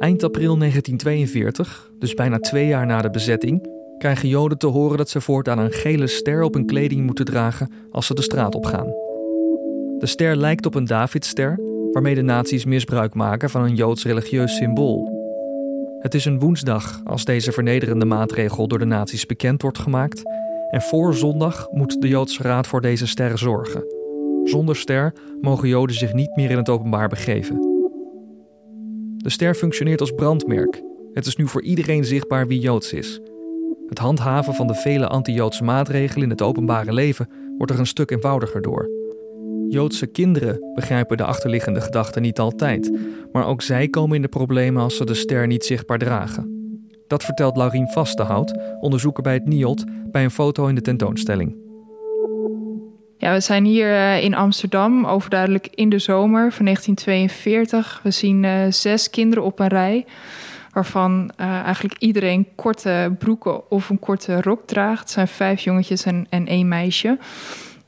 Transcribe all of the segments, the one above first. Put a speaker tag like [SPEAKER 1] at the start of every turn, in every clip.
[SPEAKER 1] Eind april 1942, dus bijna twee jaar na de bezetting, krijgen Joden te horen dat ze voortaan een gele ster op hun kleding moeten dragen als ze de straat opgaan. De ster lijkt op een Davidster, waarmee de nazi's misbruik maken van een Joods religieus symbool. Het is een woensdag als deze vernederende maatregel door de nazi's bekend wordt gemaakt. En voor zondag moet de Joodse Raad voor deze ster zorgen. Zonder ster mogen Joden zich niet meer in het openbaar begeven. De ster functioneert als brandmerk. Het is nu voor iedereen zichtbaar wie Joods is. Het handhaven van de vele anti-Joodse maatregelen in het openbare leven wordt er een stuk eenvoudiger door. Joodse kinderen begrijpen de achterliggende gedachten niet altijd, maar ook zij komen in de problemen als ze de ster niet zichtbaar dragen. Dat vertelt Laurien Vastenhout, onderzoeker bij het NIOD, bij een foto in de tentoonstelling.
[SPEAKER 2] Ja, we zijn hier eh, in Amsterdam, overduidelijk in de zomer van 1942. We zien uh, zes kinderen op een rij, waarvan uh, eigenlijk iedereen korte broeken of een korte rok draagt. Het zijn vijf jongetjes en, en één meisje.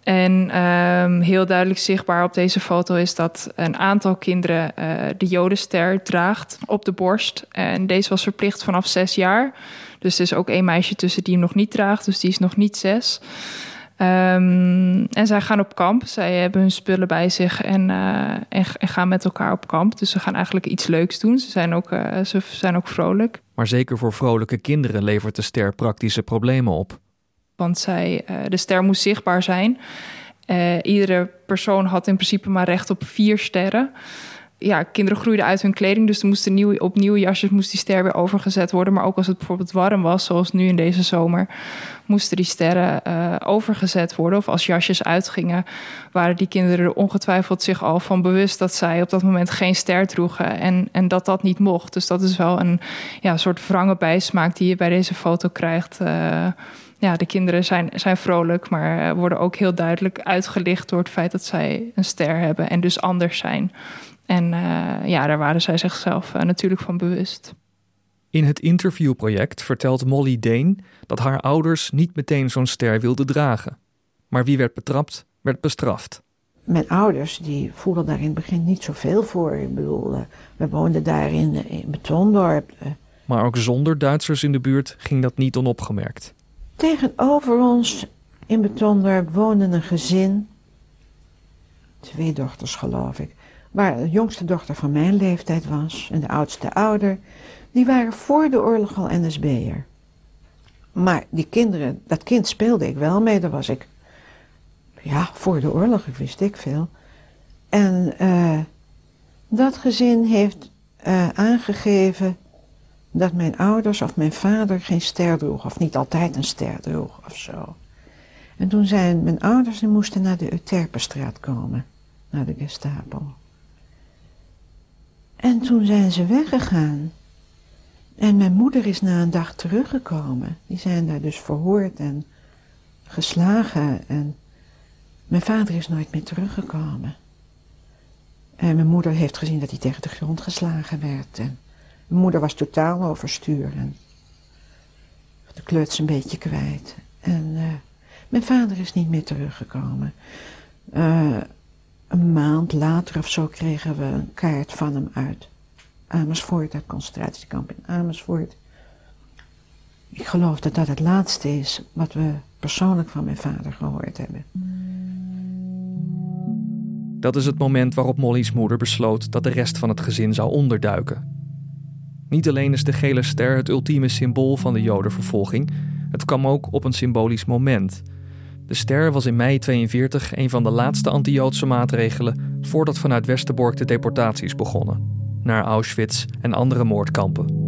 [SPEAKER 2] En um, heel duidelijk zichtbaar op deze foto is dat een aantal kinderen uh, de Jodenster draagt op de borst. En deze was verplicht vanaf zes jaar. Dus er is ook één meisje tussen die hem nog niet draagt, dus die is nog niet zes. Um, en zij gaan op kamp. Zij hebben hun spullen bij zich en, uh, en, en, gaan met elkaar op kamp. Dus ze gaan eigenlijk iets leuks doen. Ze zijn ook, uh, ze zijn ook vrolijk.
[SPEAKER 1] Maar zeker voor vrolijke kinderen levert de ster praktische problemen op.
[SPEAKER 2] Want zij, uh, de ster moest zichtbaar zijn. Iedere persoon had in principe maar recht op vier sterren. Ja, kinderen groeiden uit hun kleding, dus er moesten nieuw, op nieuwe jasjes moest die ster weer overgezet worden. Maar ook als het bijvoorbeeld warm was, zoals nu in deze zomer, moesten die sterren uh, overgezet worden. Of als jasjes uitgingen, waren die kinderen er ongetwijfeld zich al van bewust dat zij op dat moment geen ster droegen en, en dat dat niet mocht. Dus dat is wel een ja, soort wrange bijsmaak die je bij deze foto krijgt. Uh, ja, de kinderen zijn, zijn vrolijk, maar worden ook heel duidelijk uitgelicht door het feit dat zij een ster hebben en dus anders zijn. En uh, ja, daar waren zij zichzelf uh, natuurlijk van bewust.
[SPEAKER 1] In het interviewproject vertelt Molly Deen dat haar ouders niet meteen zo'n ster wilden dragen. Maar wie werd betrapt, werd bestraft.
[SPEAKER 3] Mijn ouders die voelden daar in het begin niet zoveel voor. Ik bedoel, uh, we woonden daar in, in Betondorp.
[SPEAKER 1] Maar ook zonder Duitsers in de buurt ging dat niet onopgemerkt.
[SPEAKER 3] Tegenover ons in Betondorp woonde een gezin. Twee dochters, geloof ik. Waar de jongste dochter van mijn leeftijd was en de oudste ouder. Die waren voor de oorlog al NSB'er. Maar die kinderen, dat kind speelde ik wel mee. Daar was ik, ja, voor de oorlog, wist ik veel. En uh, dat gezin heeft uh, aangegeven dat mijn ouders of mijn vader geen ster droeg, of niet altijd een ster droeg of zo. En toen zijn mijn ouders, die moesten naar de Euterpenstraat komen, naar de Gestapo. En toen zijn ze weggegaan. En mijn moeder is na een dag teruggekomen. Die zijn daar dus verhoord en geslagen. En mijn vader is nooit meer teruggekomen. En mijn moeder heeft gezien dat hij tegen de grond geslagen werd. En mijn moeder was totaal overstuur en de kleuts een beetje kwijt. En uh, mijn vader is niet meer teruggekomen. Uh, een maand later of zo kregen we een kaart van hem uit Amersfoort, uit concentratiekamp in Amersfoort. Ik geloof dat dat het laatste is wat we persoonlijk van mijn vader gehoord hebben.
[SPEAKER 1] Dat is het moment waarop Molly's moeder besloot dat de rest van het gezin zou onderduiken. Niet alleen is de gele ster het ultieme symbool van de Jodenvervolging, het kwam ook op een symbolisch moment. De ster was in mei 42 een van de laatste anti-Joodse maatregelen voordat vanuit Westerbork de deportaties begonnen naar Auschwitz en andere moordkampen.